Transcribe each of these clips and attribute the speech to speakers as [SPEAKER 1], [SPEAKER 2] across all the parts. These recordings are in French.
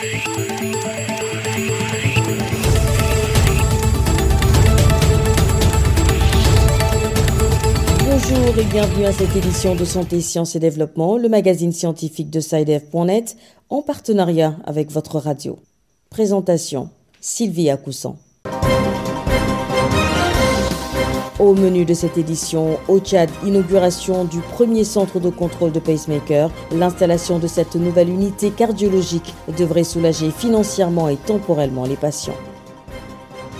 [SPEAKER 1] Bonjour et bienvenue à cette édition de Santé, Sciences et Développement, le magazine scientifique de SciDev.net, en partenariat avec votre radio. Présentation Sylvie Acoussan. Au menu de cette édition, au Tchad, inauguration du premier centre de contrôle de pacemaker. L'installation de cette nouvelle unité cardiologique devrait soulager financièrement et temporellement les patients.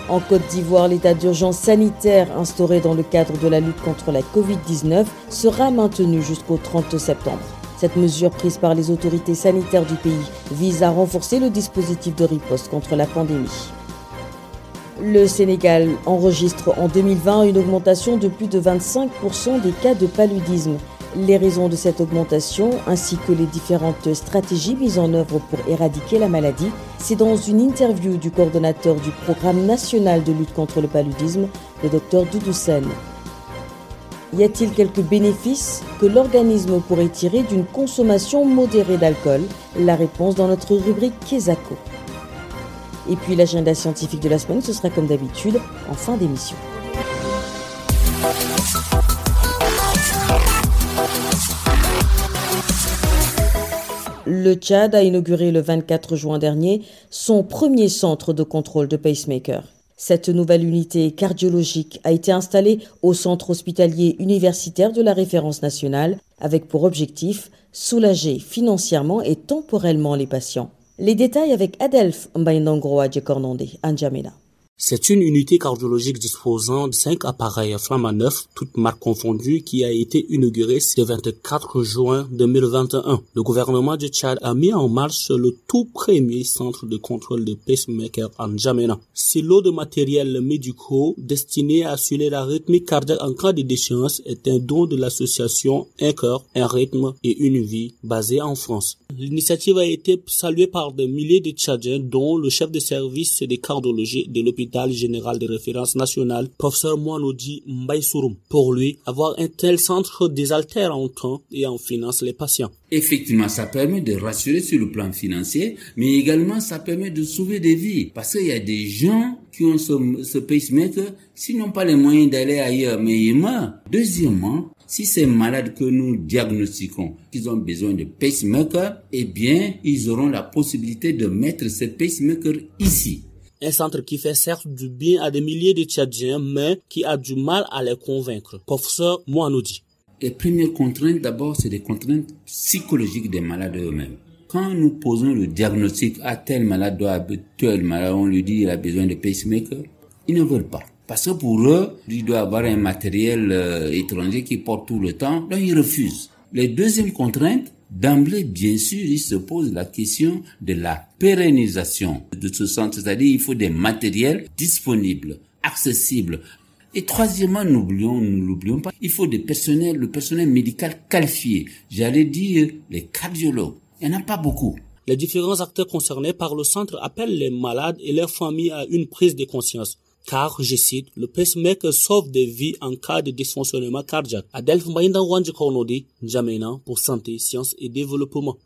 [SPEAKER 1] En Côte d'Ivoire, l'état d'urgence sanitaire instauré dans le cadre de la lutte contre la Covid-19 sera maintenu jusqu'au 30 septembre. Cette mesure prise par les autorités sanitaires du pays vise à renforcer le dispositif de riposte contre la pandémie. Le Sénégal enregistre en 2020 une augmentation de plus de 25% des cas de paludisme. Les raisons de cette augmentation, ainsi que les différentes stratégies mises en œuvre pour éradiquer la maladie, c'est dans une interview du coordonnateur du programme national de lutte contre le paludisme, le docteur Doudou Sen. Y a-t-il quelques bénéfices que l'organisme pourrait tirer d'une consommation modérée d'alcool? La réponse dans notre rubrique Kesako. Et puis l'agenda scientifique de la semaine, ce sera comme d'habitude en fin d'émission. Le Tchad a inauguré le 24 juin dernier son premier centre de contrôle de pacemaker. Cette nouvelle unité cardiologique a été installée au centre hospitalier universitaire de la référence nationale avec pour objectif soulager financièrement et temporellement les patients. Les détails avec Adelph Mbaindongro Adjekornonde, Anjamena.
[SPEAKER 2] C'est une unité cardiologique disposant de cinq appareils à neuf, toutes marques confondues, qui a été inaugurée le 24 juin 2021. Le gouvernement du Tchad a mis en marche le tout premier centre de contrôle de pacemaker en Djamena. Ce lot de matériel médicaux destiné à assurer la rythmique cardiaque en cas de déchéance est un don de l'association Un cœur, un rythme et une vie basée en France. L'initiative a été saluée par des milliers de Tchadiens, dont le chef de service de cardiologie de l'hôpital général de référence nationale, professeur Moanodi Mbaïsouroum. Pour lui, avoir un tel centre désaltère en temps et en finance les patients.
[SPEAKER 3] Effectivement, ça permet de rassurer sur le plan financier, mais également ça permet de sauver des vies. Parce qu'il y a des gens qui ont ce, ce pacemaker, s'ils n'ont pas les moyens d'aller ailleurs, mais ils meurent. Deuxièmement, si ces malades que nous diagnostiquons, qu'ils ont besoin de pacemaker, eh bien, ils auront la possibilité de mettre ce pacemaker ici.
[SPEAKER 2] Un centre qui fait certes du bien à des milliers de Tchadiens, mais qui a du mal à les convaincre. Professeur Moanoudi.
[SPEAKER 3] Les premières contraintes, d'abord, c'est des contraintes psychologiques des malades eux-mêmes. Quand nous posons le diagnostic à tel malade doit tel malade, on lui dit qu'il a besoin de pacemaker, ils ne veulent pas. Parce que pour eux, il doit avoir un matériel euh, étranger qui porte tout le temps, donc ils refusent. Les deuxièmes contraintes, D'emblée, bien sûr, il se pose la question de la pérennisation de ce centre, c'est-à-dire il faut des matériels disponibles, accessibles. Et troisièmement, n'oublions, ne l'oublions pas, il faut des personnels, le personnel médical qualifié. J'allais dire les cardiologues. Il n'y en a pas beaucoup.
[SPEAKER 2] Les différents acteurs concernés par le centre appellent les malades et leurs familles à une prise de conscience car, je cite, le pacemaker sauve des vies en cas de dysfonctionnement cardiaque. Adelph Mbaïnda Wanji Kornodi, Jamena pour santé, sciences et développement.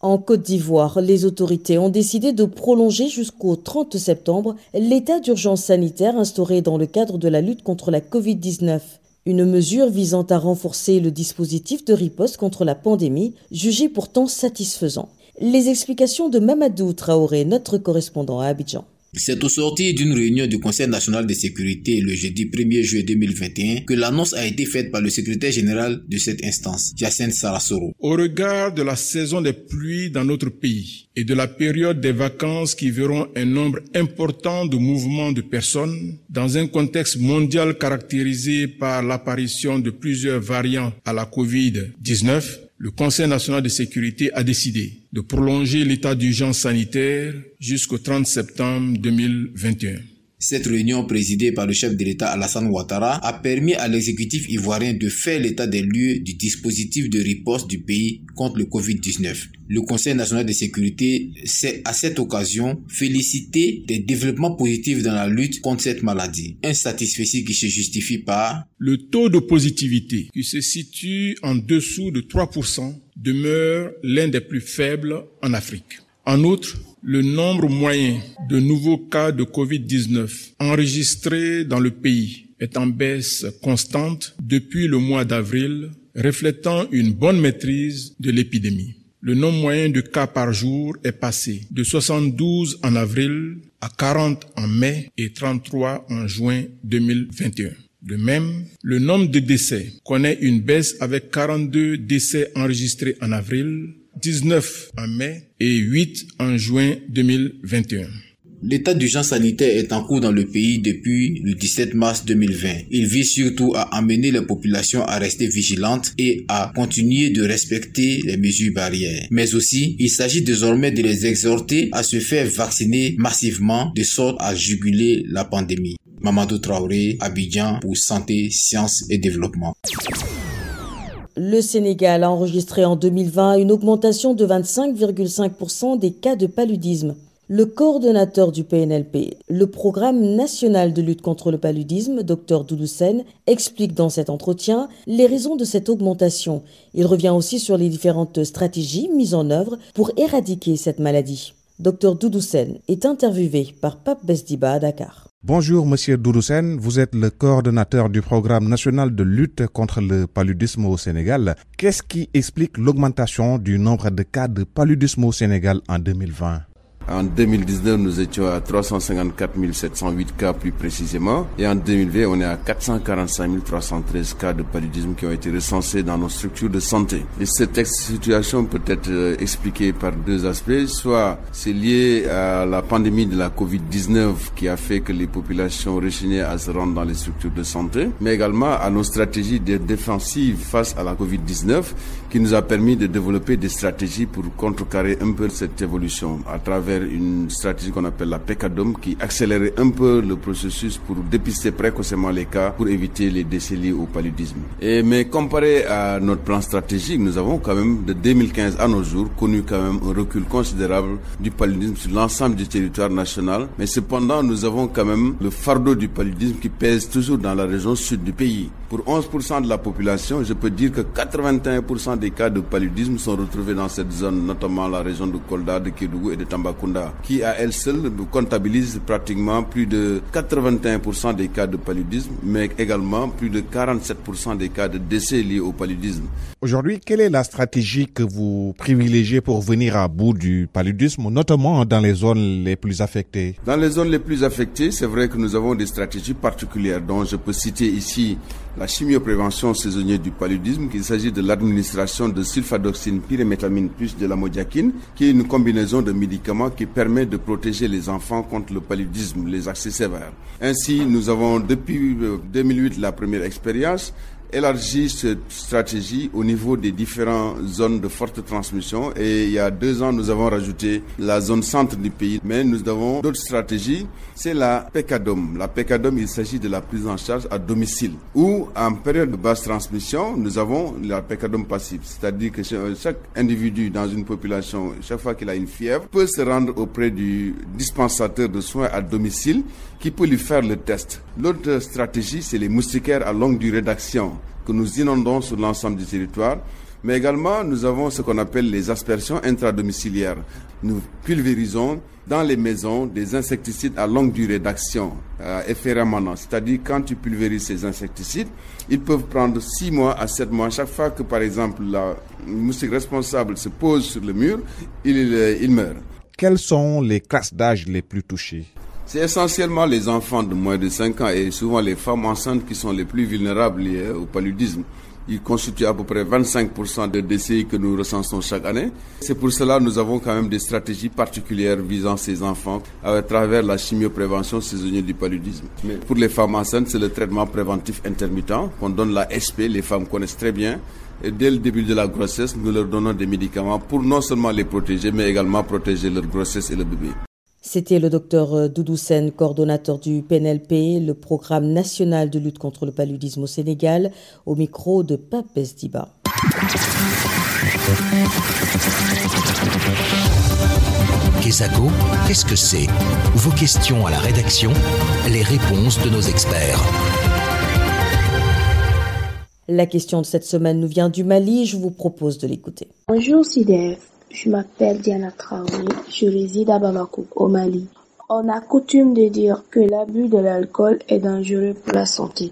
[SPEAKER 1] En Côte d'Ivoire, les autorités ont décidé de prolonger jusqu'au 30 septembre l'état d'urgence sanitaire instauré dans le cadre de la lutte contre la Covid-19. Une mesure visant à renforcer le dispositif de riposte contre la pandémie, jugée pourtant satisfaisant. Les explications de Mamadou Traoré, notre correspondant à Abidjan.
[SPEAKER 4] C'est au sortir d'une réunion du Conseil national de sécurité le jeudi 1er juillet 2021 que l'annonce a été faite par le secrétaire général de cette instance, Jacinthe Sarasoro.
[SPEAKER 5] Au regard de la saison des pluies dans notre pays et de la période des vacances qui verront un nombre important de mouvements de personnes, dans un contexte mondial caractérisé par l'apparition de plusieurs variants à la COVID-19, le Conseil national de sécurité a décidé de prolonger l'état d'urgence sanitaire jusqu'au 30 septembre 2021.
[SPEAKER 4] Cette réunion présidée par le chef de l'État Alassane Ouattara a permis à l'exécutif ivoirien de faire l'état des lieux du dispositif de riposte du pays contre le Covid-19. Le Conseil national de sécurité s'est à cette occasion félicité des développements positifs dans la lutte contre cette maladie. Un satisfait qui se justifie par
[SPEAKER 5] le taux de positivité qui se situe en dessous de 3% demeure l'un des plus faibles en Afrique. En outre, le nombre moyen de nouveaux cas de Covid-19 enregistrés dans le pays est en baisse constante depuis le mois d'avril, reflétant une bonne maîtrise de l'épidémie. Le nombre moyen de cas par jour est passé de 72 en avril à 40 en mai et 33 en juin 2021. De même, le nombre de décès connaît une baisse avec 42 décès enregistrés en avril 19 en mai et 8 en juin 2021.
[SPEAKER 4] L'état d'urgence sanitaire est en cours dans le pays depuis le 17 mars 2020. Il vise surtout à amener les populations à rester vigilantes et à continuer de respecter les mesures barrières. Mais aussi, il s'agit désormais de les exhorter à se faire vacciner massivement de sorte à juguler la pandémie. Mamadou Traoré, Abidjan pour Santé, Sciences et Développement
[SPEAKER 1] le Sénégal a enregistré en 2020 une augmentation de 25,5% des cas de paludisme. Le coordonnateur du PNLP, le programme national de lutte contre le paludisme, Dr Doudoussen, explique dans cet entretien les raisons de cette augmentation. Il revient aussi sur les différentes stratégies mises en œuvre pour éradiquer cette maladie. Dr Doudoussen est interviewé par Pape Besdiba à Dakar.
[SPEAKER 6] Bonjour Monsieur Doudoussen, vous êtes le coordonnateur du programme national de lutte contre le paludisme au Sénégal. Qu'est-ce qui explique l'augmentation du nombre de cas de paludisme au Sénégal en 2020
[SPEAKER 7] en 2019, nous étions à 354 708 cas plus précisément. Et en 2020, on est à 445 313 cas de paludisme qui ont été recensés dans nos structures de santé. Et cette situation peut être euh, expliquée par deux aspects. Soit c'est lié à la pandémie de la COVID-19 qui a fait que les populations rechignaient à se rendre dans les structures de santé, mais également à nos stratégies défensives face à la COVID-19 qui nous a permis de développer des stratégies pour contrecarrer un peu cette évolution à travers une stratégie qu'on appelle la PECADOM qui accélérait un peu le processus pour dépister précocement les cas pour éviter les décès liés au paludisme. Mais comparé à notre plan stratégique, nous avons quand même de 2015 à nos jours connu quand même un recul considérable du paludisme sur l'ensemble du territoire national. Mais cependant, nous avons quand même le fardeau du paludisme qui pèse toujours dans la région sud du pays. Pour 11% de la population, je peux dire que 81% des cas de paludisme sont retrouvés dans cette zone, notamment la région de Kolda, de Kédougou et de Tambacounda qui à elle seule comptabilise pratiquement plus de 81% des cas de paludisme, mais également plus de 47% des cas de décès liés au paludisme.
[SPEAKER 6] Aujourd'hui, quelle est la stratégie que vous privilégiez pour venir à bout du paludisme, notamment dans les zones les plus affectées?
[SPEAKER 7] Dans les zones les plus affectées, c'est vrai que nous avons des stratégies particulières dont je peux citer ici la chimioprévention saisonnière du paludisme, qu'il s'agit de l'administration de sulfadoxine pyrimétamine plus de la modiakine, qui est une combinaison de médicaments qui permet de protéger les enfants contre le paludisme, les accès sévères. Ainsi, nous avons depuis 2008 euh, la première expérience élargi cette stratégie au niveau des différentes zones de forte transmission. Et il y a deux ans nous avons rajouté la zone centre du pays. Mais nous avons d'autres stratégies. C'est la PECADOM. La PECADOM il s'agit de la prise en charge à domicile. Ou en période de basse transmission nous avons la PECADOM passive. C'est-à-dire que chaque individu dans une population chaque fois qu'il a une fièvre peut se rendre auprès du dispensateur de soins à domicile qui peut lui faire le test. L'autre stratégie c'est les moustiquaires à longue durée d'action que nous inondons sur l'ensemble du territoire. Mais également, nous avons ce qu'on appelle les aspersions intradomiciliaires. Nous pulvérisons dans les maisons des insecticides à longue durée d'action, à effet rémanent. C'est-à-dire, quand tu pulvérises ces insecticides, ils peuvent prendre 6 mois à 7 mois. Chaque fois que, par exemple, la moustique responsable se pose sur le mur, il, il meurt.
[SPEAKER 6] Quelles sont les classes d'âge les plus touchées?
[SPEAKER 7] C'est essentiellement les enfants de moins de 5 ans et souvent les femmes enceintes qui sont les plus vulnérables au paludisme. Ils constituent à peu près 25% des décès que nous recensons chaque année. C'est pour cela que nous avons quand même des stratégies particulières visant ces enfants à travers la chimioprévention saisonnière du paludisme. Mais pour les femmes enceintes, c'est le traitement préventif intermittent qu'on donne la SP. Les femmes connaissent très bien. Et dès le début de la grossesse, nous leur donnons des médicaments pour non seulement les protéger, mais également protéger leur grossesse et le bébé.
[SPEAKER 1] C'était le docteur Doudou Sen, coordonnateur du PNLP, le programme national de lutte contre le paludisme au Sénégal, au micro de Pape.
[SPEAKER 8] Kesako, qu'est-ce que c'est? Vos questions à la rédaction, les réponses de nos experts.
[SPEAKER 1] La question de cette semaine nous vient du Mali, je vous propose de l'écouter.
[SPEAKER 9] Bonjour CDF, je m'appelle Diana Traoré, je réside à Bamako, au Mali. On a coutume de dire que l'abus de l'alcool est dangereux pour la santé.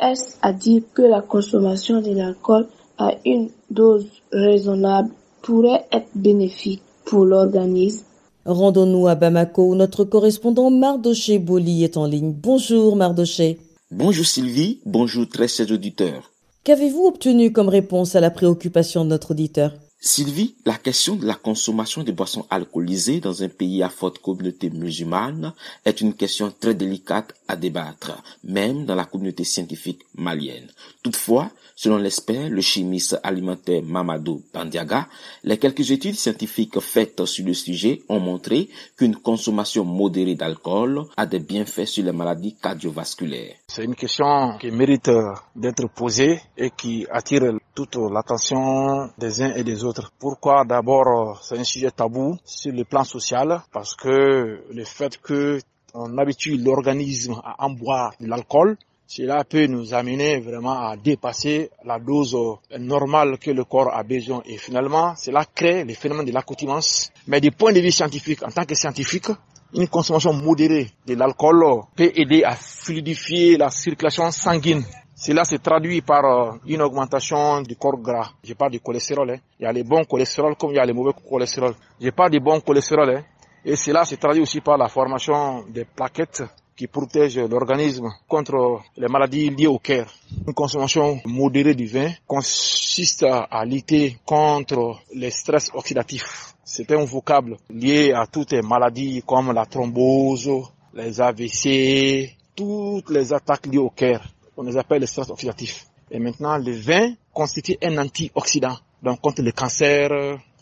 [SPEAKER 9] Est-ce à dire que la consommation de l'alcool à une dose raisonnable pourrait être bénéfique pour l'organisme?
[SPEAKER 1] Rendons-nous à Bamako où notre correspondant Mardoché Boli est en ligne. Bonjour Mardoché.
[SPEAKER 10] Bonjour Sylvie, bonjour très chers auditeurs.
[SPEAKER 1] Qu'avez-vous obtenu comme réponse à la préoccupation de notre auditeur?
[SPEAKER 10] Sylvie, la question de la consommation de boissons alcoolisées dans un pays à forte communauté musulmane est une question très délicate à débattre, même dans la communauté scientifique malienne. Toutefois, selon l'expert, le chimiste alimentaire Mamadou Bandiaga, les quelques études scientifiques faites sur le sujet ont montré qu'une consommation modérée d'alcool a des bienfaits sur les maladies cardiovasculaires.
[SPEAKER 11] C'est une question qui mérite d'être posée et qui attire toute l'attention des uns et des autres. Pourquoi D'abord, c'est un sujet tabou sur le plan social? Parce que le fait que on habitue l'organisme à en boire de l'alcool, cela peut nous amener vraiment à dépasser la dose normale que le corps a besoin. Et finalement, cela crée le phénomène de l'accoutumance. Mais du point de vue scientifique, en tant que scientifique, une consommation modérée de l'alcool peut aider à fluidifier la circulation sanguine cela se traduit par une augmentation du corps gras. Je parle du cholestérol. Hein. Il y a les bons cholestérol comme il y a les mauvais cholestérol. Je parle du bon cholestérol. Hein. Et cela se traduit aussi par la formation des plaquettes qui protègent l'organisme contre les maladies liées au cœur. Une consommation modérée du vin consiste à lutter contre les stress oxydatifs. C'est un vocable lié à toutes les maladies comme la thrombose, les AVC, toutes les attaques liées au cœur on les appelle les stress oxydatifs. Et maintenant, le vin constitue un antioxydant. Donc, contre le cancer,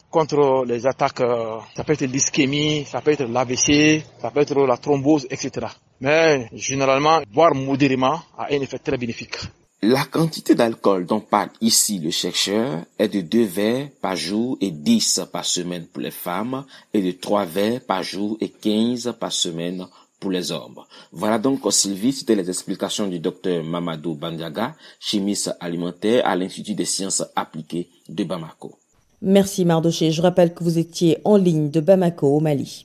[SPEAKER 11] contre les attaques, ça peut être l'ischémie, ça peut être l'AVC, ça peut être la thrombose, etc. Mais, généralement, boire modérément a un effet très bénéfique.
[SPEAKER 10] La quantité d'alcool dont parle ici le chercheur est de 2 verres par jour et 10 par semaine pour les femmes et de 3 verres par jour et 15 par semaine pour les hommes. Voilà donc, Sylvie, c'était les explications du docteur Mamadou Bandiaga, chimiste alimentaire à l'Institut des sciences appliquées de Bamako.
[SPEAKER 1] Merci Mardoché. Je rappelle que vous étiez en ligne de Bamako au Mali.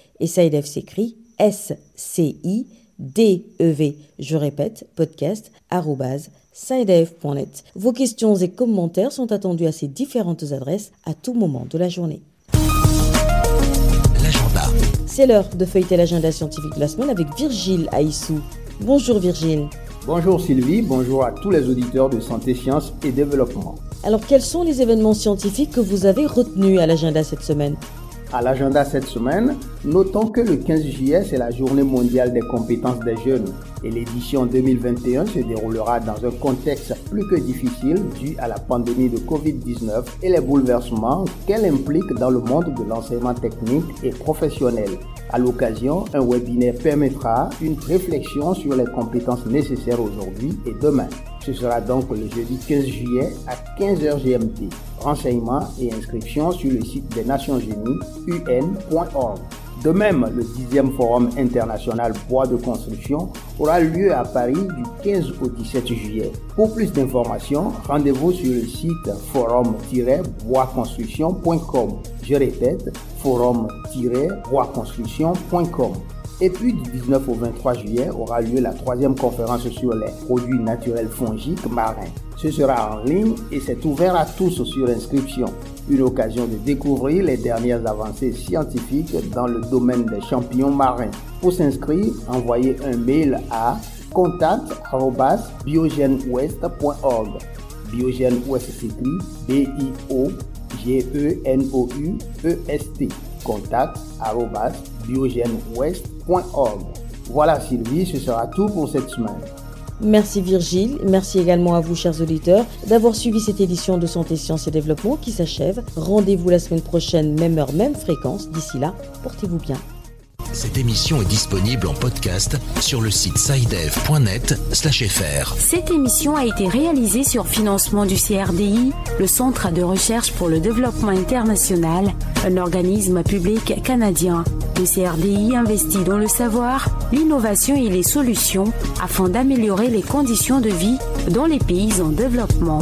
[SPEAKER 1] et SciDev s'écrit S-C-I-D-E-V. Je répète, podcast sidev.net. Vos questions et commentaires sont attendus à ces différentes adresses à tout moment de la journée.
[SPEAKER 8] L'agenda.
[SPEAKER 1] C'est l'heure de feuilleter l'agenda scientifique de la semaine avec Virgile Aissou. Bonjour Virgile.
[SPEAKER 12] Bonjour Sylvie, bonjour à tous les auditeurs de Santé, Sciences et Développement.
[SPEAKER 1] Alors quels sont les événements scientifiques que vous avez retenus à l'agenda cette semaine?
[SPEAKER 12] À l'agenda cette semaine, notons que le 15 juillet, c'est la journée mondiale des compétences des jeunes et l'édition 2021 se déroulera dans un contexte plus que difficile dû à la pandémie de Covid-19 et les bouleversements qu'elle implique dans le monde de l'enseignement technique et professionnel. À l'occasion, un webinaire permettra une réflexion sur les compétences nécessaires aujourd'hui et demain. Ce sera donc le jeudi 15 juillet à 15h GMT. Renseignements et inscriptions sur le site des Nations Unies un.org. De même, le 10e Forum international bois de construction aura lieu à Paris du 15 au 17 juillet. Pour plus d'informations, rendez-vous sur le site forum-boisconstruction.com. Je répète, forum-boisconstruction.com. Et puis du 19 au 23 juillet aura lieu la troisième conférence sur les produits naturels fongiques marins. Ce sera en ligne et c'est ouvert à tous sur inscription. Une occasion de découvrir les dernières avancées scientifiques dans le domaine des champignons marins. Pour s'inscrire, envoyez un mail à contact@biogenwest.org. Biogène Ouest s'écrit B-I-O-G-E-N-O-U-E-S-T. Voilà Sylvie, ce sera tout pour cette semaine.
[SPEAKER 1] Merci Virgile, merci également à vous chers auditeurs d'avoir suivi cette édition de Santé, Sciences et Développement qui s'achève. Rendez-vous la semaine prochaine, même heure, même fréquence. D'ici là, portez-vous bien.
[SPEAKER 8] Cette émission est disponible en podcast sur le site sidev.net/fr.
[SPEAKER 13] Cette émission a été réalisée sur financement du CRDI, le Centre de recherche pour le développement international, un organisme public canadien. Le CRDI investit dans le savoir, l'innovation et les solutions afin d'améliorer les conditions de vie dans les pays en développement.